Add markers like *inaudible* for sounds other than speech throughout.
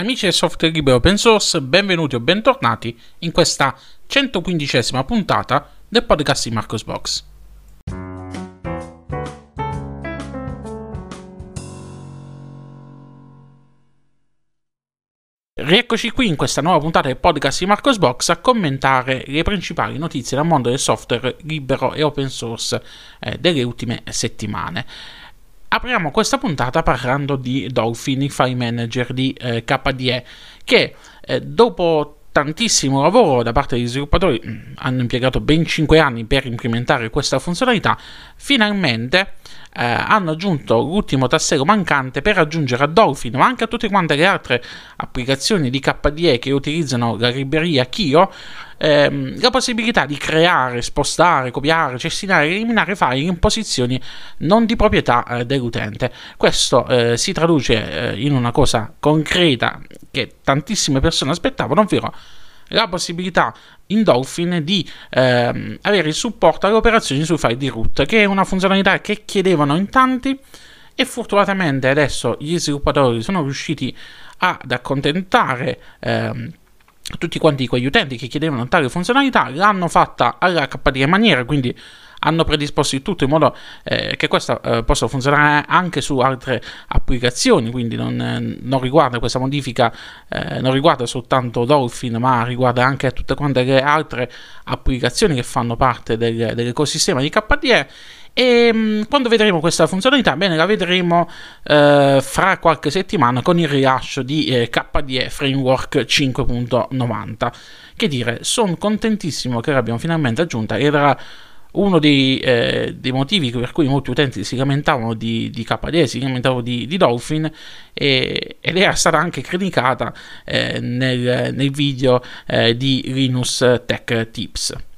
Amici del software libero open source, benvenuti o bentornati in questa 115esima puntata del podcast di Marcos Box. Rieccoci qui in questa nuova puntata del podcast di Marcos Box a commentare le principali notizie dal mondo del software libero e open source eh, delle ultime settimane. Apriamo questa puntata parlando di Dolphin, il file manager di eh, KDE, che eh, dopo tantissimo lavoro da parte degli sviluppatori, mm, hanno impiegato ben 5 anni per implementare questa funzionalità, finalmente eh, hanno aggiunto l'ultimo tastiero mancante per aggiungere a Dolphin, ma anche a tutte quante le altre applicazioni di KDE che utilizzano la libreria Kio, ehm, la possibilità di creare, spostare, copiare, cestinare e eliminare file in posizioni non di proprietà eh, dell'utente. Questo eh, si traduce eh, in una cosa concreta che tantissime persone aspettavano, ovvero la possibilità in Dolphin di ehm, avere il supporto alle operazioni sui file di root, che è una funzionalità che chiedevano in tanti e fortunatamente adesso gli sviluppatori sono riusciti ad accontentare ehm, tutti quanti quegli utenti che chiedevano tale funzionalità l'hanno fatta alla KDE maniera, quindi hanno predisposto il tutto in modo eh, che questo eh, possa funzionare anche su altre applicazioni, quindi non, eh, non riguarda questa modifica, eh, non riguarda soltanto Dolphin, ma riguarda anche tutte quante le altre applicazioni che fanno parte del, dell'ecosistema di KDE e mm, quando vedremo questa funzionalità, bene, la vedremo eh, fra qualche settimana con il rilascio di eh, KDE Framework 5.90. Che dire, sono contentissimo che l'abbiamo finalmente aggiunta. Era uno dei, eh, dei, motivi per cui molti utenti si lamentavano di, di KDE, si lamentavano di, di Dolphin e, ed era stata anche criticata eh, nel, nel, video eh, di Linux Tech Tips.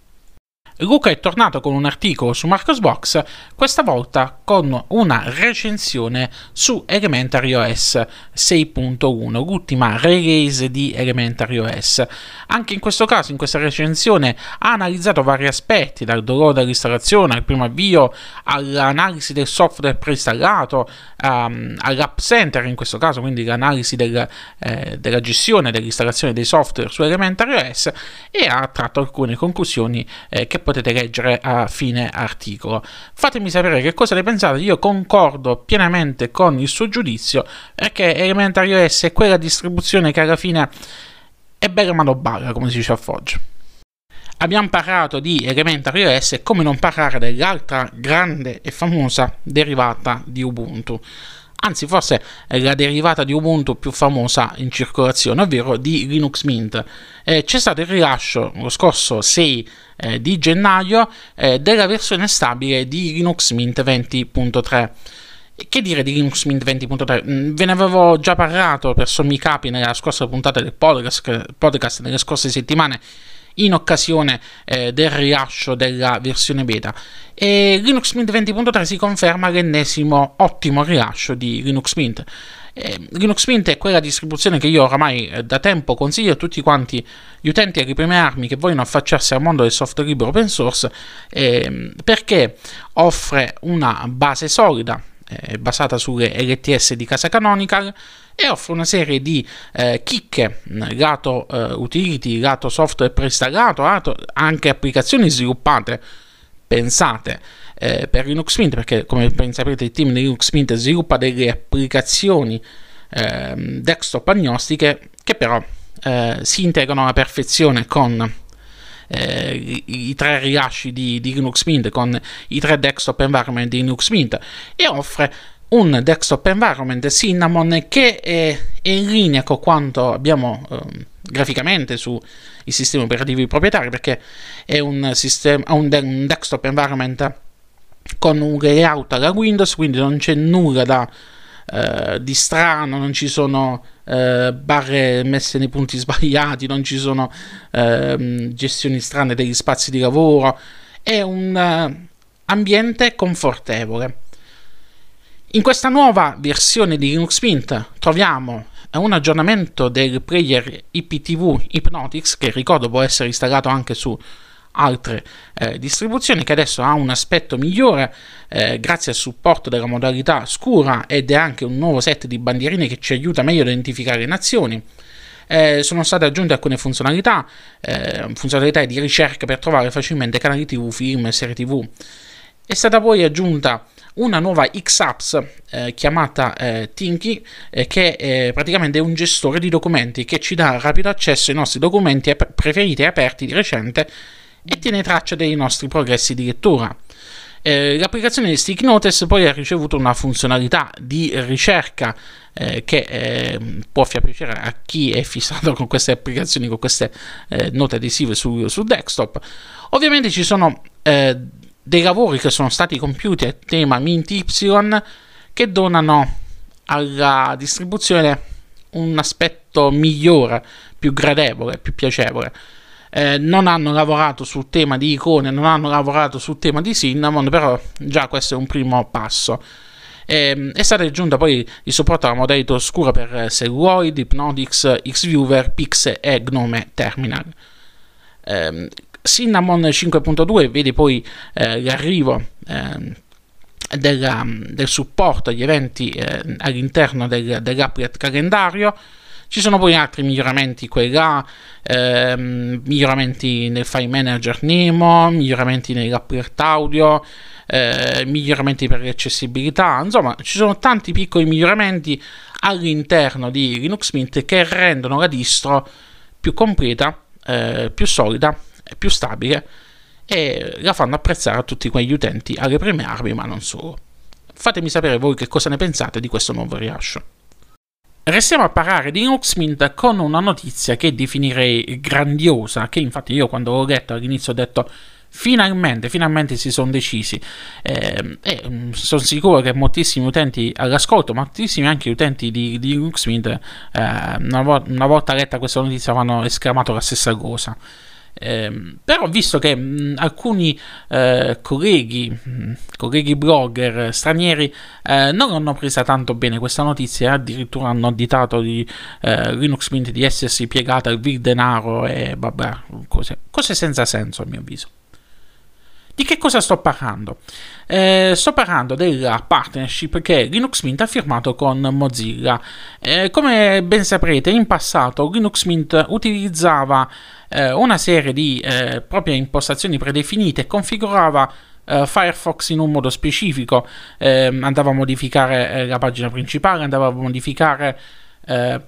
Luca è tornato con un articolo su Marcosbox, questa volta con una recensione su Elementary OS 6.1, l'ultima release di Elementary OS. Anche in questo caso, in questa recensione, ha analizzato vari aspetti, dal dolore dell'installazione, al primo avvio, all'analisi del software preinstallato, um, all'app center in questo caso, quindi l'analisi del, eh, della gestione dell'installazione dei software su Elementary OS e ha tratto alcune conclusioni eh, che potete leggere a fine articolo. Fatemi sapere che cosa ne pensate, io concordo pienamente con il suo giudizio perché Elementary OS è quella distribuzione che alla fine è bella ma non balla, come si dice a Foggia. Abbiamo parlato di Elementary OS e come non parlare dell'altra grande e famosa derivata di Ubuntu anzi forse è la derivata di Ubuntu più famosa in circolazione, ovvero di Linux Mint. Eh, c'è stato il rilascio lo scorso 6 eh, di gennaio eh, della versione stabile di Linux Mint 20.3. Che dire di Linux Mint 20.3? Mm, ve ne avevo già parlato per sommi capi nella scorsa puntata del podcast, podcast nelle scorse settimane in occasione eh, del rilascio della versione beta. E Linux Mint 20.3 si conferma l'ennesimo ottimo rilascio di Linux Mint. Eh, Linux Mint è quella distribuzione che io oramai eh, da tempo consiglio a tutti quanti gli utenti alle prime armi che vogliono affacciarsi al mondo del software libero open source eh, perché offre una base solida eh, basata sulle LTS di casa Canonical e offre una serie di eh, chicche lato eh, utility, lato software preinstallato, lato anche applicazioni sviluppate, pensate eh, per Linux Mint, perché come ben sapete il team di Linux Mint sviluppa delle applicazioni ehm, desktop agnostiche che però eh, si integrano alla perfezione con eh, i, i, tre rilasci di, di, Linux Mint con i tre desktop environment di Linux Mint e offre un desktop environment Cinnamon che è, in linea con quanto abbiamo eh, graficamente sui sistemi operativi proprietari perché è un, sistema, un, de- un desktop environment con un layout alla Windows quindi non c'è nulla da Uh, di strano, non ci sono uh, barre messe nei punti *laughs* sbagliati, non ci sono uh, gestioni strane degli spazi di lavoro, è un eh, ambiente confortevole. In questa nuova versione di Linux Mint troviamo un aggiornamento del player IPTV Hypnotics che ricordo può essere installato anche su altre eh, distribuzioni che adesso ha un aspetto migliore eh, grazie al supporto della modalità scura ed è anche un nuovo set di bandierine che ci aiuta meglio a identificare le nazioni. Eh, sono state aggiunte alcune funzionalità, eh, funzionalità di ricerca per trovare facilmente canali TV, film e serie TV. È stata poi aggiunta una nuova X-Apps eh, chiamata eh, Tinky, eh, che è praticamente un gestore di documenti che ci dà rapido accesso ai nostri documenti ap- preferiti e aperti di recente e tiene traccia dei nostri progressi di lettura. Eh, l'applicazione di Stick Notice poi ha ricevuto una funzionalità di ricerca eh, che eh, può far piacere a chi è fissato con queste applicazioni, con queste eh, note adesive su, su, desktop. Ovviamente ci sono eh, dei lavori che sono stati compiuti a tema Mint Y che donano alla distribuzione un aspetto migliore, più gradevole, più piacevole. Eh, non hanno lavorato sul tema di icone, non hanno lavorato sul tema di Cinnamon, però già questo è un primo passo. Eh, è stata aggiunta poi il supporto alla modalità oscura per Celluloid, Hypnotix, Xviewer, Pix e Gnome Terminal. Eh, Cinnamon 5.2 vede poi eh, l'arrivo eh, della, del supporto agli eventi eh, all'interno del, dell'applet calendario. Ci sono poi altri miglioramenti qua e là, ehm, miglioramenti nel file manager Nemo, miglioramenti nell'applet audio, eh, miglioramenti per l'accessibilità, insomma ci sono tanti piccoli miglioramenti all'interno di Linux Mint che rendono la distro più completa, eh, più solida è più stabile e la fanno apprezzare a tutti quegli utenti alle prime armi, ma non solo. Fatemi sapere voi che cosa ne pensate di questo nuovo rilascio. Restiamo a parlare di Linux Mint con una notizia che definirei grandiosa, che infatti io quando l'ho letto all'inizio ho detto finalmente, finalmente si sono decisi eh, e mm, sono sicuro che moltissimi utenti all'ascolto, moltissimi anche utenti di, di Linux Mint eh, una, vo- una volta letta questa notizia avevano esclamato la stessa cosa. Eh, però visto che mh, alcuni eh, colleghi, mh, colleghi blogger stranieri eh, non hanno presa tanto bene questa notizia addirittura hanno additato di eh, Linux Mint di essersi piegata al vil denaro e vabbè, cose, cose senza senso a mio avviso. Di che cosa sto parlando? Eh, sto parlando della partnership che Linux Mint ha firmato con Mozilla. Eh, come ben saprete, in passato Linux Mint utilizzava eh, una serie di eh, proprie impostazioni predefinite e configurava Uh, Firefox in un modo specifico, eh, andava a modificare eh, la pagina principale, andava a modificare eh,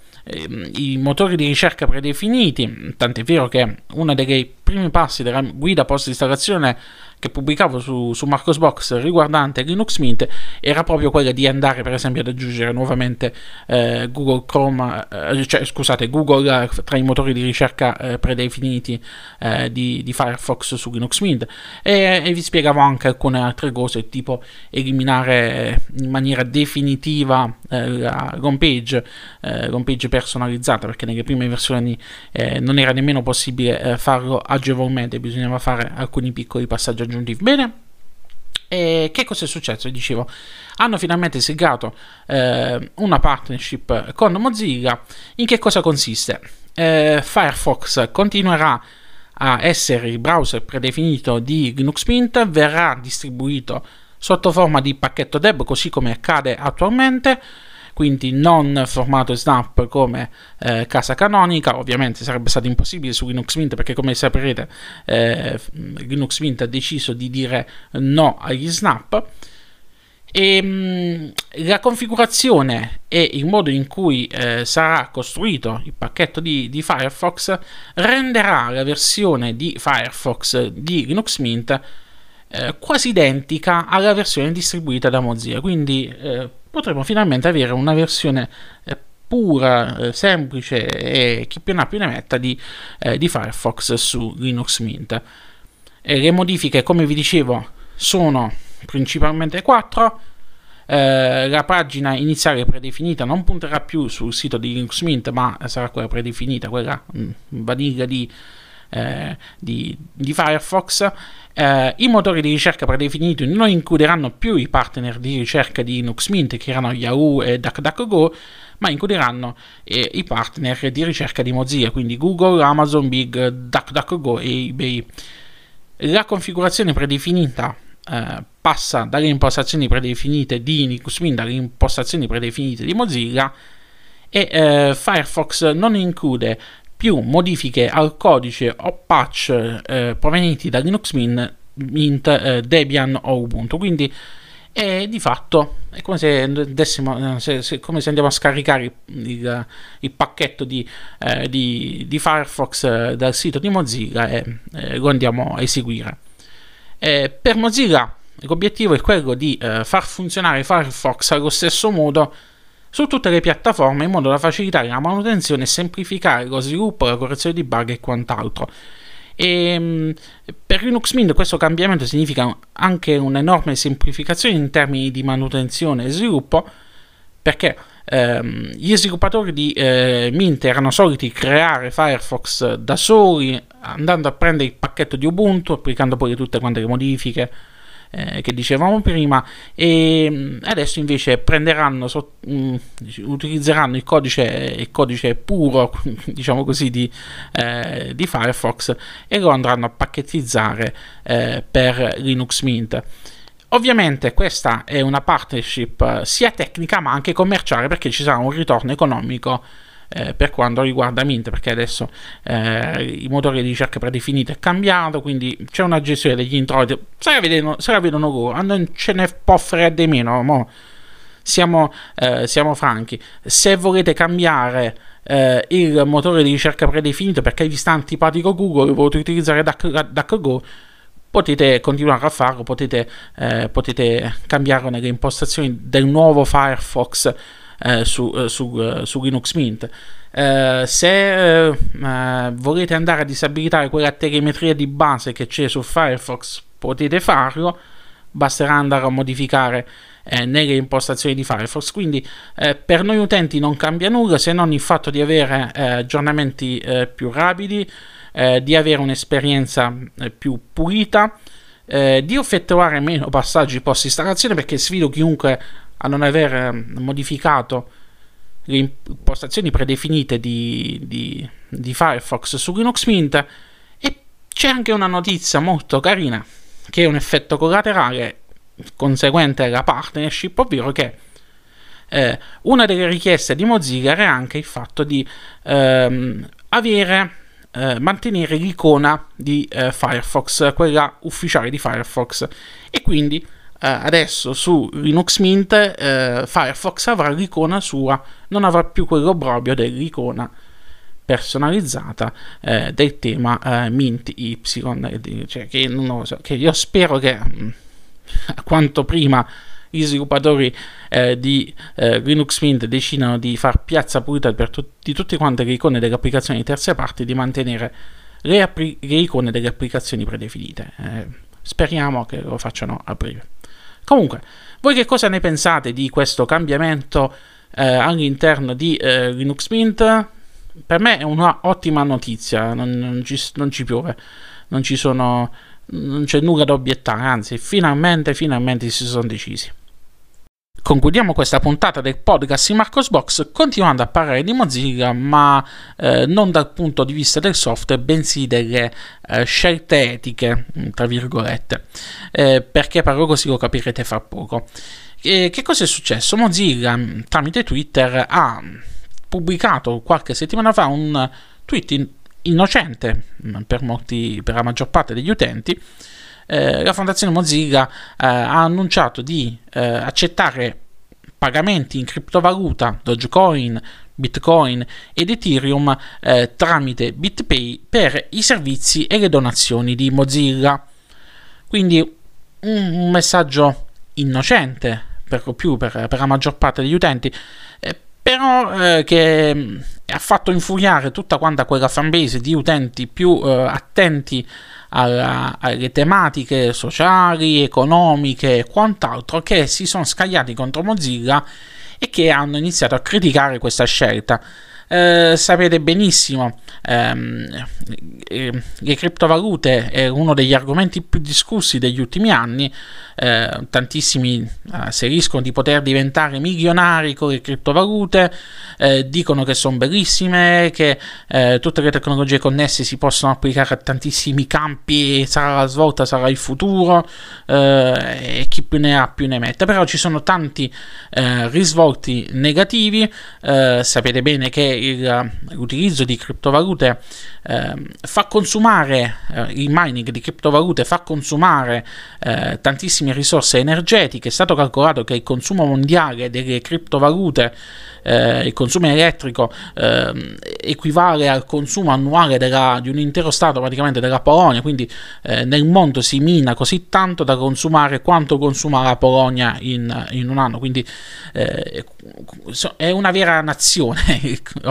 i motori di ricerca predefiniti, tant'è vero che uno dei primi passi della guida post installazione che pubblicavo su, su Marcosbox riguardante Linux Mint era proprio quella di andare per esempio ad aggiungere nuovamente eh, Google Chrome, eh, cioè scusate Google eh, tra i motori di ricerca eh, predefiniti eh, di, di, Firefox su Linux Mint. E, e, vi spiegavo anche alcune altre cose tipo eliminare in maniera definitiva eh, la home page, home page personalizzata perché nelle prime versioni non era nemmeno possibile farlo agevolmente bisognava fare alcuni piccoli passaggi aggiuntivi aggiuntivi. Bene, e che cosa è successo? Dicevo, hanno finalmente siglato eh, una partnership con Mozilla. In che cosa consiste? Eh, Firefox continuerà a essere il browser predefinito di Linux Mint, verrà distribuito sotto forma di pacchetto deb, così come accade attualmente quindi non formato Snap come eh, casa canonica. Ovviamente sarebbe stato impossibile su Linux Mint perché come saprete eh, Linux Mint ha deciso di dire no agli Snap. E, ehm, la configurazione e il modo in cui eh, sarà costruito il pacchetto di, di, Firefox renderà la versione di Firefox di Linux Mint eh, quasi identica alla versione distribuita da Mozilla. Quindi eh, potremo finalmente avere una versione eh, pura, eh, semplice e chi più ne ha più ne metta di, eh, di Firefox su Linux Mint. E le modifiche, come vi dicevo, sono principalmente quattro. Eh, la pagina iniziale predefinita non punterà più sul sito di Linux Mint, ma sarà quella predefinita, quella mh, mm, vanilla di, eh, di, di Firefox eh, I motori di ricerca predefiniti non includeranno più i partner di ricerca di Linux Mint che erano Yahoo e DuckDuckGo, ma includeranno eh, i partner di ricerca di Mozilla, quindi Google, Amazon, Big, DuckDuckGo e eBay. la configurazione predefinita eh, passa dalle impostazioni predefinite di Linux Mint alle impostazioni predefinite di Mozilla e eh, Firefox non include più modifiche al codice o patch eh, provenienti da Linux Mint, Mint eh, Debian o Ubuntu. Quindi è di fatto è come se, dessimo, se, se, come se andiamo a scaricare il, il pacchetto di, eh, di, di, Firefox eh, dal sito di Mozilla e eh, lo andiamo a eseguire. per Mozilla l'obiettivo è quello di eh, far funzionare Firefox allo stesso modo su tutte le piattaforme in modo da facilitare la manutenzione e semplificare lo sviluppo, la correzione di bug e quant'altro. E, ehm, per Linux Mint questo cambiamento significa anche un'enorme semplificazione in termini di manutenzione e sviluppo perché ehm, gli sviluppatori di eh, Mint erano soliti creare Firefox da soli andando a prendere il pacchetto di Ubuntu applicando poi tutte quante le modifiche eh, che dicevamo prima e mm, adesso invece prenderanno so, mh, mm, utilizzeranno il codice, il codice puro *laughs* diciamo così di, eh, di, Firefox e lo andranno a pacchettizzare eh, per Linux Mint. Ovviamente questa è una partnership eh, sia tecnica ma anche commerciale perché ci sarà un ritorno economico eh, per quanto riguarda Mint, perché adesso eh, i motori di ricerca predefiniti è cambiato, quindi c'è una gestione degli introiti. Se la vedono, loro, non ce ne può fredda di meno. Mo. Siamo, eh, siamo franchi. Se volete cambiare eh, il motore di ricerca predefinito perché vi sta antipatico Google, volete utilizzare DuckDuckGo, potete continuare a farlo, potete, eh, potete cambiare nelle impostazioni del nuovo Firefox eh, su, eh, su, eh, su, Linux Mint. Se volete andare a disabilitare quella telemetria di base che c'è su Firefox, potete farlo, basterà andare a modificare nelle impostazioni di Firefox. Quindi per noi utenti non cambia nulla se non il fatto di avere aggiornamenti più rapidi, di avere un'esperienza più pulita. Eh, di effettuare meno passaggi post installazione perché sfido chiunque a non aver ehm, modificato le impostazioni predefinite di, di, di Firefox su Linux Mint. E c'è anche una notizia molto carina che è un effetto collaterale conseguente alla partnership, ovvero che eh, una delle richieste di Mozilla era anche il fatto di ehm, avere, eh, mantenere l'icona di eh, Firefox, quella ufficiale di Firefox, e quindi adesso su Linux Mint eh, Firefox avrà l'icona sua, non avrà più quell'obbrobio dell'icona personalizzata eh, del tema eh, Mint Y, cioè che, so, che, io spero che mm, a quanto prima gli sviluppatori eh, di eh, Linux Mint decidano di far piazza pulita per tu- di tutte quante le icone delle applicazioni di terze parti di mantenere le, appli- le icone delle applicazioni predefinite. Eh, speriamo che lo facciano a breve. Comunque, voi che cosa ne pensate di questo cambiamento eh, all'interno di eh, Linux Mint? Per me è un'ottima notizia, non, non, ci, non ci piove, non ci sono, non c'è nulla da obiettare, anzi, finalmente, finalmente si sono decisi. Concludiamo questa puntata del podcast in Marcos Box continuando a parlare di Mozilla, ma eh, non dal punto di vista del software, bensì delle eh, scelte etiche, mm, tra virgolette, eh, perché parlo così lo capirete fra poco. che cosa è successo? Mozilla mm, tramite Twitter ha pubblicato qualche settimana fa un tweet in- innocente mm, per, molti, per la maggior parte degli utenti, eh, la fondazione Mozilla eh, ha annunciato di eh, accettare pagamenti in criptovaluta, Dogecoin, Bitcoin ed Ethereum eh, tramite BitPay per i servizi e le donazioni di Mozilla. Quindi un, messaggio innocente per lo più per, per, la maggior parte degli utenti, però eh, che mm, ha fatto infuriare tutta quanta quella fanbase di utenti più eh, attenti alla, alle tematiche sociali, economiche e quant'altro che si sono scagliati contro Mozilla e che hanno iniziato a criticare questa scelta. Eh, sapete benissimo, ehm, eh, le criptovalute è uno degli argomenti più discussi degli ultimi anni. Eh, tantissimi eh, asseriscono di poter diventare milionari con le criptovalute, eh, dicono che sono bellissime, che eh, tutte le tecnologie connesse si possono applicare a tantissimi campi, sarà la svolta, sarà il futuro, eh, e chi più ne ha più ne mette. Però ci sono tanti risvolti negativi, sapete bene che il, l'utilizzo di criptovalute fa consumare, il mining di criptovalute fa consumare tantissimi tantissime risorse energetiche, è stato calcolato che il consumo mondiale delle criptovalute eh, il consumo elettrico eh, equivale al consumo annuale della, di un intero Stato, praticamente della Polonia, quindi eh, nel mondo si mina così tanto da consumare quanto consuma la Polonia in, in un anno, quindi eh, è una vera nazione, *laughs*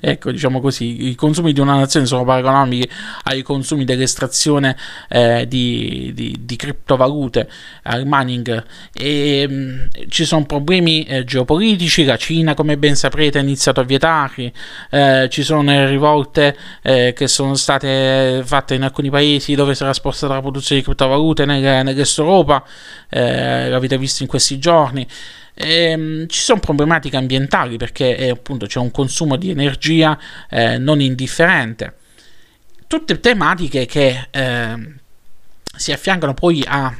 ecco diciamo così, i consumi di una nazione sono paragonabili ai consumi dell'estrazione eh, di, di, di, criptovalute, al mining, e mh, mm, ci sono problemi eh, geopolitici, la Cina come ben saprete, ha iniziato a vietarli, eh, ci sono le rivolte eh, che sono state fatte in alcuni paesi dove sarà spostata la produzione di criptovalute nel, nell'est Europa, eh, l'avete visto in questi giorni. Ehm, ci sono problematiche ambientali perché eh, appunto c'è un consumo di energia eh, non indifferente. Tutte tematiche che eh, si affiancano poi a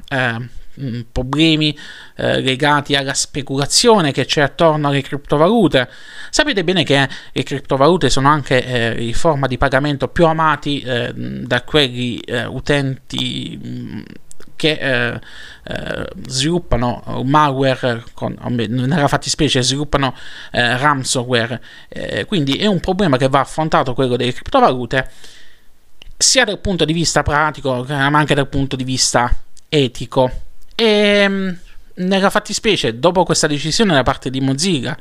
Mm, problemi eh, legati alla speculazione che c'è attorno alle criptovalute. Sapete bene che le criptovalute sono anche eh, i forma di pagamento più amati eh, da quegli eh, utenti mm, che eh, eh, sviluppano malware, con, nella fattispecie sviluppano ransomware, quindi è un problema che va affrontato quello delle criptovalute sia dal punto di vista pratico ma anche dal punto di vista etico. E ehm, nella fattispecie, dopo questa decisione da parte di Mozilla,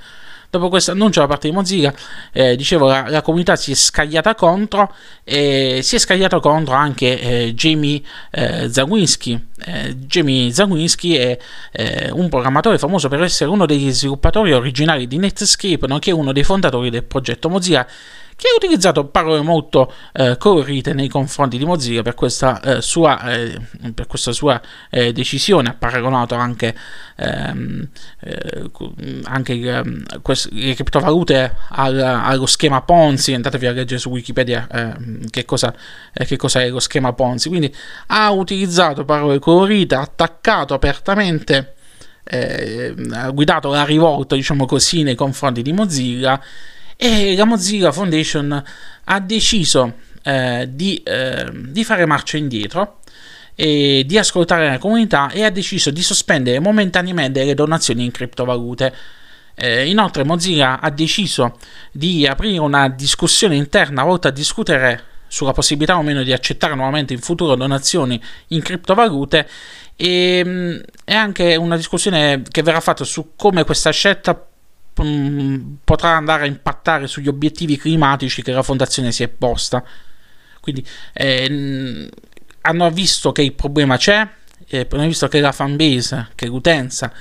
dopo questo annuncio da parte di Mozilla, eh, dicevo, la, la, comunità si è scagliata contro e si è scagliato contro anche eh, Jamie eh, Zawinski. Eh, Jamie Zawinski è eh, un programmatore famoso per essere uno degli sviluppatori originali di Netscape, nonché uno dei fondatori del progetto Mozilla che ha utilizzato parole molto eh, colorite nei confronti di Mozilla per questa eh, sua, eh, per questa sua eh, decisione, ha paragonato anche, ehm, eh, anche ehm, quest- le criptovalute al, allo schema Ponzi, andatevi a leggere su Wikipedia ehm, che, cosa, eh, che cosa è lo schema Ponzi, quindi ha utilizzato parole colorite, ha attaccato apertamente, ha guidato la rivolta, diciamo così, nei confronti di Mozilla e la Mozilla Foundation ha deciso eh, di, eh, di, fare marcia indietro e di ascoltare la comunità e ha deciso di sospendere momentaneamente le donazioni in criptovalute. Eh, inoltre Mozilla ha deciso di aprire una discussione interna volta a discutere sulla possibilità o meno di accettare nuovamente in futuro donazioni in criptovalute e mm, è anche una discussione che verrà fatta su come questa scelta Mm, potrà andare a impattare sugli obiettivi climatici che la fondazione si è posta. Quindi eh, hanno visto che il problema c'è, eh, hanno visto che la fanbase, che l'utenza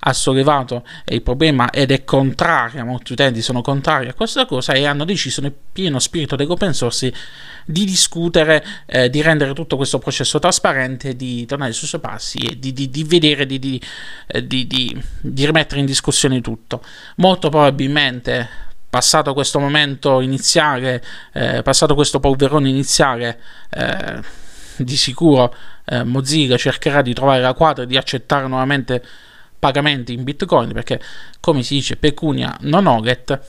ha sollevato il problema ed è contraria, molti utenti sono contrari a questa cosa e hanno deciso nel pieno spirito dell'open source di discutere, eh, di rendere tutto questo processo trasparente, di tornare sui suoi passi e di, di, di vedere, di, eh, di, rimettere in discussione tutto. Molto probabilmente passato questo momento iniziale, eh, passato questo polverone iniziale, eh, di sicuro eh, Mozilla cercherà di trovare la quadra e di accettare nuovamente pagamenti in bitcoin perché come si dice pecunia non olet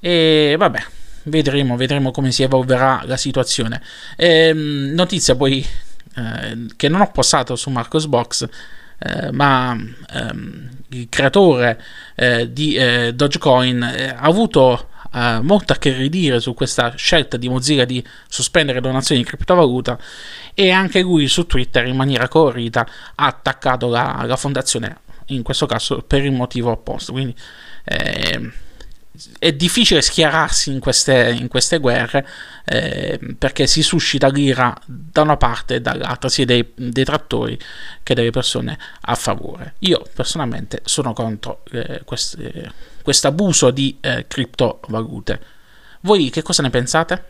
e vabbè vedremo, vedremo come si evolverà la situazione. Ehm, notizia poi eh, che non ho postato su Marcosbox eh, ma ehm, il creatore eh, di eh, Dogecoin eh, ha avuto eh, molto a che ridire su questa scelta di Mozilla di sospendere donazioni di criptovaluta e anche lui su Twitter in maniera colorita ha attaccato la, la fondazione in questo caso per il motivo opposto. Quindi eh, è difficile schierarsi in queste, in queste guerre eh, perché si suscita l'ira da una parte e dall'altra, sia dei detrattori che delle persone a favore. Io personalmente sono contro eh, questo abuso di eh, criptovalute. Voi che cosa ne pensate?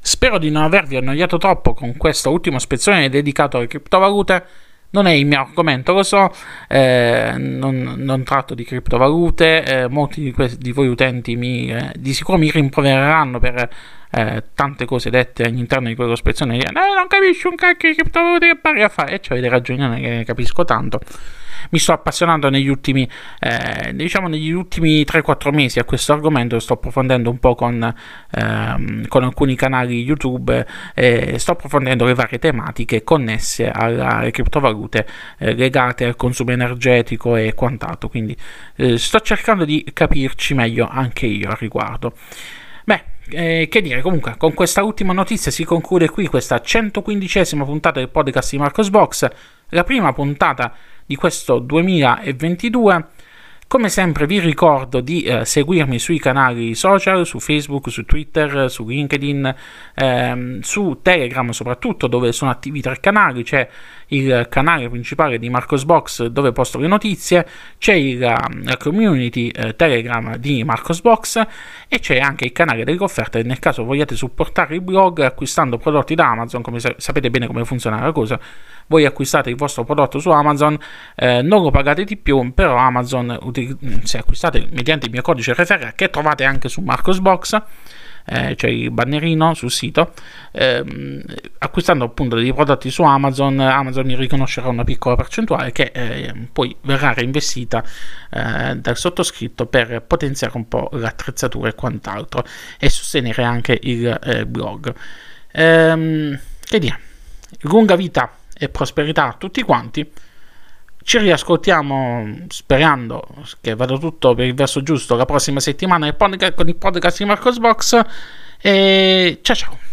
Spero di non avervi annoiato troppo con questo ultimo spezzone dedicato alle criptovalute. Non è il mio argomento, lo so, eh, non, non, tratto di criptovalute, eh, molti di, que- di, voi utenti mi, eh, di sicuro mi rimprovereranno per eh, tante cose dette all'interno di quello spezzone, eh, non capisci un cacchio di criptovalute che pari a fare, e ci avete ragione, non capisco tanto mi sto appassionando negli ultimi, eh, diciamo negli ultimi 3-4 mesi a questo argomento, sto approfondendo un po' con, ehm, con alcuni canali YouTube e sto approfondendo le varie tematiche connesse alle criptovalute eh, legate al consumo energetico e quant'altro, quindi eh, sto cercando di capirci meglio anche io al riguardo. Beh, eh, che dire, comunque, con questa ultima notizia si conclude qui questa 115esima puntata del podcast di Marcos Box, la prima puntata di questo 2022. Come sempre vi ricordo di eh, seguirmi sui canali social, su Facebook, su Twitter, su LinkedIn, ehm, su Telegram soprattutto dove sono attivi tre canali, c'è il canale principale di Marcosbox dove posto le notizie, c'è il, um, la community eh, Telegram di Marcosbox e c'è anche il canale delle offerte. Nel caso vogliate supportare il blog acquistando prodotti da Amazon, come sa- sapete bene come funziona la cosa, voi acquistate il vostro prodotto su Amazon, eh, non lo pagate di più, però Amazon se acquistate mediante il mio codice referral che trovate anche su Marcosbox eh, c'è il bannerino sul sito, eh, acquistando appunto dei prodotti su Amazon, Amazon mi riconoscerà una piccola percentuale che eh, poi verrà reinvestita eh, dal sottoscritto per potenziare un po' l'attrezzatura e quant'altro e sostenere anche il eh, blog. Ehm, che dire, lunga vita e prosperità a tutti quanti. Ci riascoltiamo sperando che vada tutto per il verso giusto la prossima settimana con il podcast di Marcos Box. E ciao ciao.